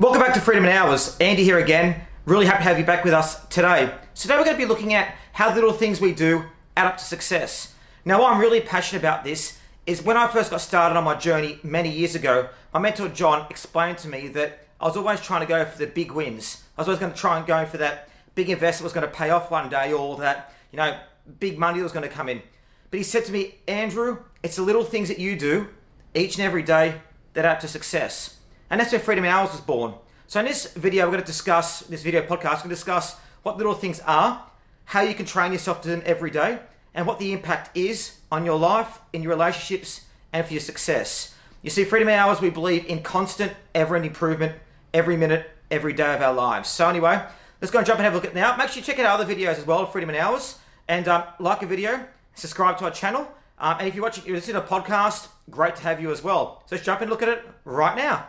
Welcome back to Freedom in Hours. Andy here again. Really happy to have you back with us today. Today we're going to be looking at how little things we do add up to success. Now, why I'm really passionate about this is when I first got started on my journey many years ago, my mentor John explained to me that I was always trying to go for the big wins. I was always going to try and go for that big investment was going to pay off one day or that, you know, big money was going to come in. But he said to me, Andrew, it's the little things that you do each and every day that add up to success. And that's where Freedom in Hours was born. So in this video, we're going to discuss, this video podcast, we're going to discuss what little things are, how you can train yourself to them every day, and what the impact is on your life, in your relationships, and for your success. You see, Freedom in Hours, we believe in constant, ever improvement every minute, every day of our lives. So anyway, let's go and jump and have a look at it now. Make sure you check out our other videos as well, Freedom in Hours, and um, like a video, subscribe to our channel, um, and if you're watching, you're listening to a podcast, great to have you as well. So let's jump and look at it right now.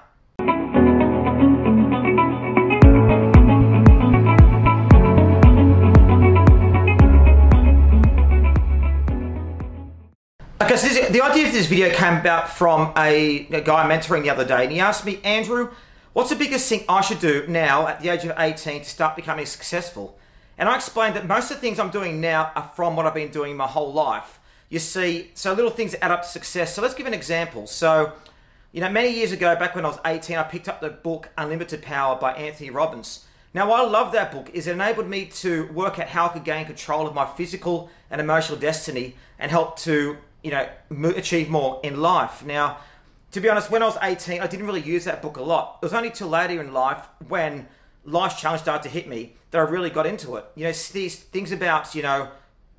This, the idea of this video came about from a, a guy mentoring the other day, and he asked me, Andrew, what's the biggest thing I should do now at the age of 18 to start becoming successful? And I explained that most of the things I'm doing now are from what I've been doing my whole life. You see, so little things add up to success. So let's give an example. So, you know, many years ago, back when I was 18, I picked up the book Unlimited Power by Anthony Robbins. Now, I love that book is it enabled me to work out how I could gain control of my physical and emotional destiny and help to you know, achieve more in life. Now, to be honest, when I was 18, I didn't really use that book a lot. It was only till later in life when life's challenge started to hit me that I really got into it. You know, these things about, you know,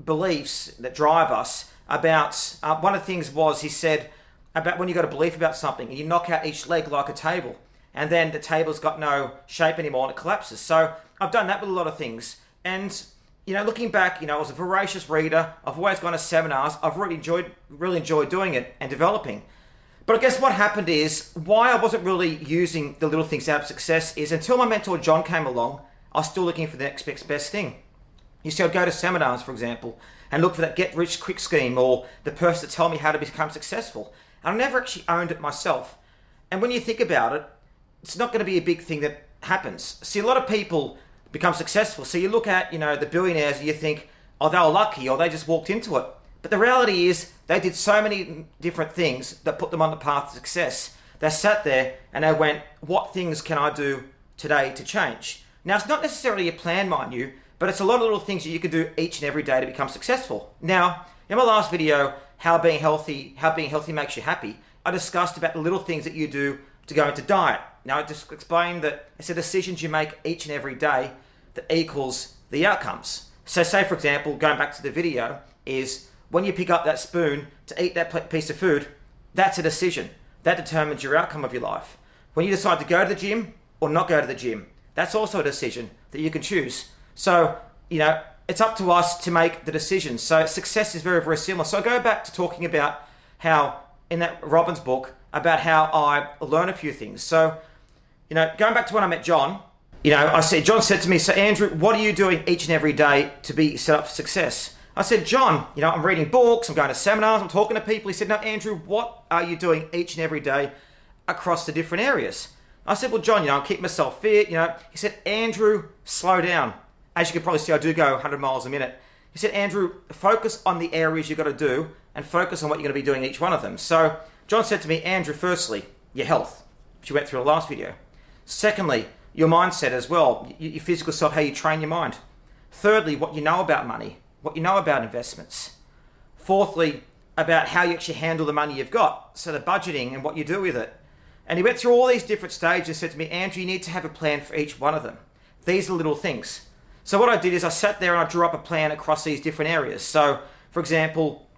beliefs that drive us, about, uh, one of the things was he said about when you got a belief about something and you knock out each leg like a table and then the table's got no shape anymore and it collapses. So I've done that with a lot of things. And you know, looking back, you know, I was a voracious reader. I've always gone to seminars. I've really enjoyed, really enjoyed doing it and developing. But I guess what happened is why I wasn't really using the little things out of success is until my mentor John came along, I was still looking for the next best thing. You see, I'd go to seminars, for example, and look for that get rich quick scheme or the person to tell me how to become successful. And I never actually owned it myself. And when you think about it, it's not going to be a big thing that happens. See, a lot of people become successful. So you look at, you know, the billionaires and you think, oh, they were lucky or they just walked into it. But the reality is they did so many different things that put them on the path to success. They sat there and they went, what things can I do today to change? Now, it's not necessarily a plan, mind you, but it's a lot of little things that you can do each and every day to become successful. Now, in my last video, how being healthy, how being healthy makes you happy, I discussed about the little things that you do to go into diet. Now, I just explained that it's the decisions you make each and every day that equals the outcomes. So, say for example, going back to the video, is when you pick up that spoon to eat that piece of food, that's a decision. That determines your outcome of your life. When you decide to go to the gym or not go to the gym, that's also a decision that you can choose. So, you know, it's up to us to make the decisions. So, success is very, very similar. So, I go back to talking about how in that Robbins book about how I learn a few things. So, you know, going back to when I met John, you know, I said, John said to me, so Andrew, what are you doing each and every day to be set up for success? I said, John, you know, I'm reading books, I'm going to seminars, I'm talking to people. He said, no, Andrew, what are you doing each and every day across the different areas? I said, well, John, you know, I'm keeping myself fit, you know. He said, Andrew, slow down. As you can probably see, I do go 100 miles a minute. He said, Andrew, focus on the areas you've got to do and focus on what you're going to be doing each one of them. So John said to me, Andrew, firstly, your health, which you went through the last video. Secondly, your mindset as well, your physical self, how you train your mind. Thirdly, what you know about money, what you know about investments. Fourthly, about how you actually handle the money you've got, so the budgeting and what you do with it. And he went through all these different stages and said to me, Andrew, you need to have a plan for each one of them. These are little things. So what I did is I sat there and I drew up a plan across these different areas. So, for example,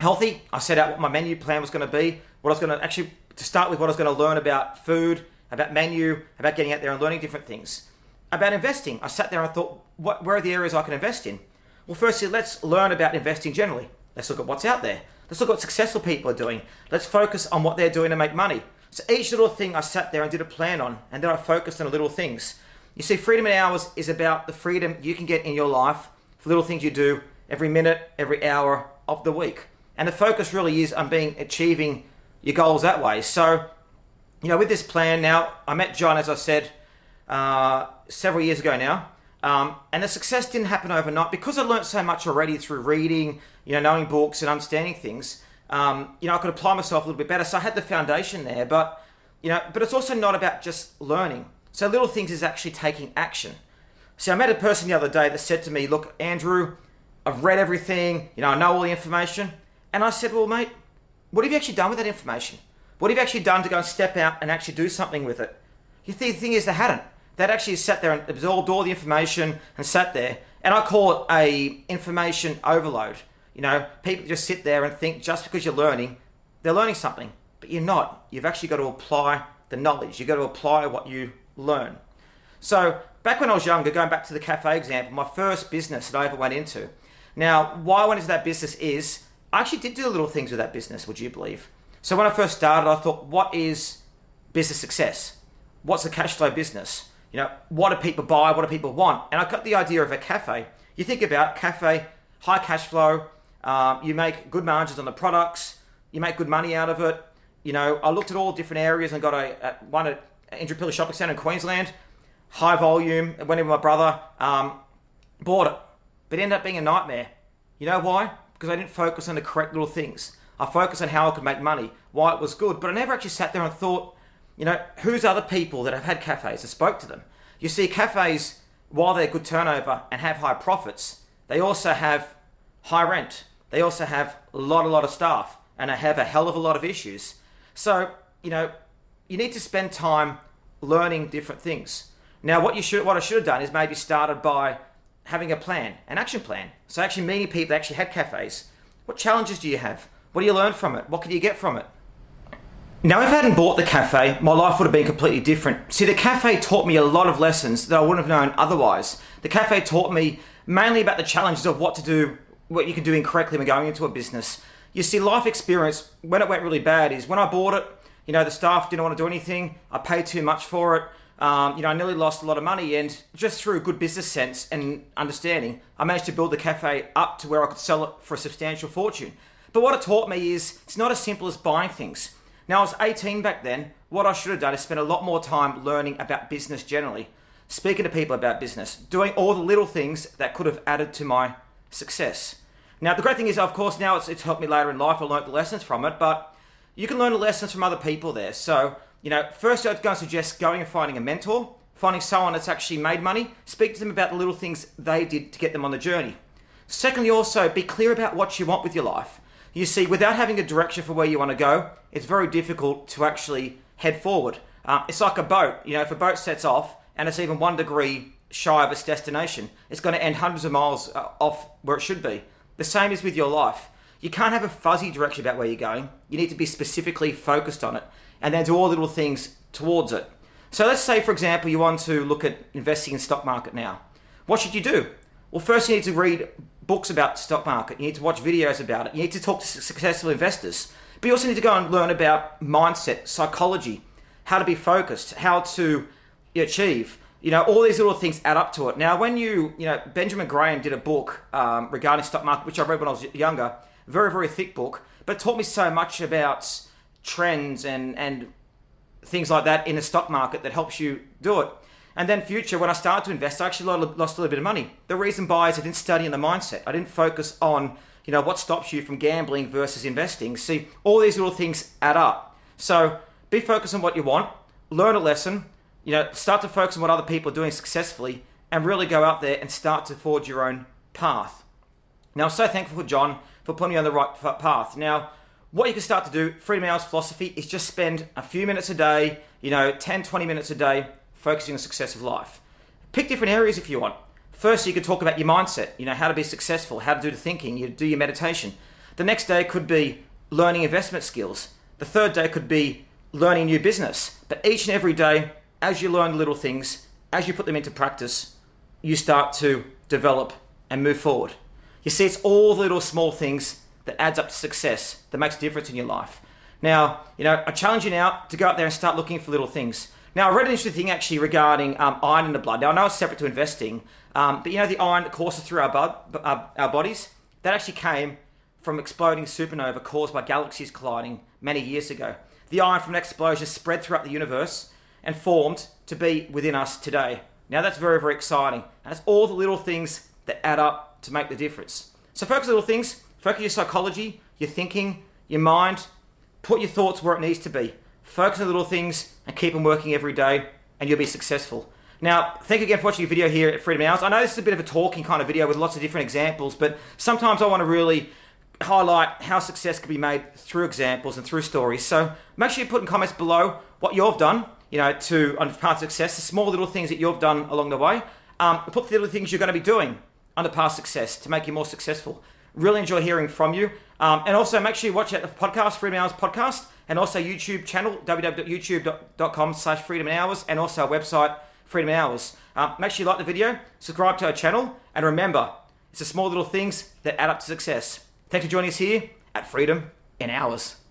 healthy, I set out what my menu plan was going to be, what I was going to actually, to start with, what I was going to learn about food, about menu, about getting out there and learning different things. About investing, I sat there and thought, what, where are the areas I can invest in? Well, firstly, let's learn about investing generally. Let's look at what's out there. Let's look at what successful people are doing. Let's focus on what they're doing to make money. So each little thing I sat there and did a plan on, and then I focused on the little things. You see, freedom in hours is about the freedom you can get in your life for little things you do every minute, every hour of the week. And the focus really is on being achieving your goals that way. So, you know, with this plan now, I met John, as I said, uh, several years ago now. Um, and the success didn't happen overnight because I learned so much already through reading, you know, knowing books and understanding things. Um, you know, I could apply myself a little bit better. So I had the foundation there, but you know, but it's also not about just learning. So little things is actually taking action. So I met a person the other day that said to me, "Look, Andrew, I've read everything. You know, I know all the information." And I said, "Well, mate, what have you actually done with that information? What have you actually done to go and step out and actually do something with it?" The thing is, they hadn't. They'd actually sat there and absorbed all the information and sat there. And I call it a information overload. You know, people just sit there and think just because you're learning, they're learning something, but you're not. You've actually got to apply the knowledge. You've got to apply what you learn. So back when I was younger, going back to the cafe example, my first business that I ever went into. Now, why I went into that business is I actually did do little things with that business, would you believe? So when I first started, I thought, what is business success? What's a cash flow business? You know, what do people buy? What do people want? And I got the idea of a cafe. You think about cafe, high cash flow, um, you make good margins on the products, you make good money out of it. You know, I looked at all different areas and got a, a one at Indooroopilly Shopping Centre in Queensland, high volume. Went in with my brother, um, bought it, but it ended up being a nightmare. You know why? Because I didn't focus on the correct little things. I focused on how I could make money, why it was good, but I never actually sat there and thought, you know, who's other people that have had cafes and spoke to them? You see, cafes, while they're good turnover and have high profits, they also have high rent. They also have a lot, a lot of staff and they have a hell of a lot of issues. So, you know, you need to spend time learning different things. Now, what you should, what I should have done is maybe started by having a plan, an action plan. So actually meeting people that actually had cafes. What challenges do you have? What do you learn from it? What can you get from it? Now, if I hadn't bought the cafe, my life would have been completely different. See, the cafe taught me a lot of lessons that I wouldn't have known otherwise. The cafe taught me mainly about the challenges of what to do, what you can do incorrectly when going into a business. You see, life experience, when it went really bad, is when I bought it, you know, the staff didn't want to do anything, I paid too much for it. Um, you know, I nearly lost a lot of money, and just through good business sense and understanding, I managed to build the cafe up to where I could sell it for a substantial fortune. But what it taught me is it's not as simple as buying things. Now, I was 18 back then. What I should have done is spend a lot more time learning about business generally, speaking to people about business, doing all the little things that could have added to my success. Now, the great thing is, of course, now it's, it's helped me later in life. I learned the lessons from it, but you can learn the lessons from other people there. So, you know, first I'd go and suggest going and finding a mentor, finding someone that's actually made money, speak to them about the little things they did to get them on the journey. Secondly, also be clear about what you want with your life. You see, without having a direction for where you want to go, it's very difficult to actually head forward. Uh, it's like a boat. You know, if a boat sets off and it's even one degree shy of its destination, it's going to end hundreds of miles uh, off where it should be. The same is with your life. You can't have a fuzzy direction about where you're going. You need to be specifically focused on it and then do all little things towards it. So let's say, for example, you want to look at investing in stock market now. What should you do? Well, first you need to read books about stock market. You need to watch videos about it. You need to talk to successful investors. But you also need to go and learn about mindset, psychology, how to be focused, how to achieve. You know, all these little things add up to it. Now, when you, you know, Benjamin Graham did a book um, regarding stock market, which I read when I was younger, very, very thick book, but taught me so much about trends and, and things like that in the stock market that helps you do it. And then future, when I started to invest, I actually lost a little bit of money. The reason why is I didn't study in the mindset. I didn't focus on, you know, what stops you from gambling versus investing. See, all these little things add up. So be focused on what you want, learn a lesson, you know, start to focus on what other people are doing successfully, and really go out there and start to forge your own path. Now, I'm so thankful for John for putting me on the right path. Now, what you can start to do, Freedom Hours philosophy, is just spend a few minutes a day, you know, 10, 20 minutes a day focusing on success of life. Pick different areas if you want. First, you could talk about your mindset, you know, how to be successful, how to do the thinking, you do your meditation. The next day could be learning investment skills. The third day could be learning new business. But each and every day, as you learn little things, as you put them into practice, you start to develop and move forward. You see, it's all the little small things that adds up to success that makes a difference in your life. Now, you know, I challenge you now to go out there and start looking for little things. Now, I read an interesting thing actually regarding um, iron in the blood. Now, I know it's separate to investing, um, but you know the iron that courses through our, blood, our, our bodies? That actually came from exploding supernova caused by galaxies colliding many years ago. the iron from an explosion spread throughout the universe and formed to be within us today. Now that's very, very exciting. And it's all the little things that add up to make the difference. So focus on little things, focus your psychology, your thinking, your mind, put your thoughts where it needs to be. Focus on little things and keep them working every day, and you'll be successful. Now, thank you again for watching your video here at Freedom Hours. I know this is a bit of a talking kind of video with lots of different examples, but sometimes I want to really highlight how success can be made through examples and through stories. So make sure you put in comments below what you've done, you know, to on path success, the small little things that you've done along the way. Um, put the little things you're going to be doing under past success to make you more successful. Really enjoy hearing from you. Um, and also make sure you watch out the podcast, Freedom Hours Podcast, and also YouTube channel, www.youtube.com slash freedom hours, and also our website, Freedom Hours. Um, make sure you like the video, subscribe to our channel, and remember, it's the small little things that add up to success. Thanks for joining us here at Freedom in Hours.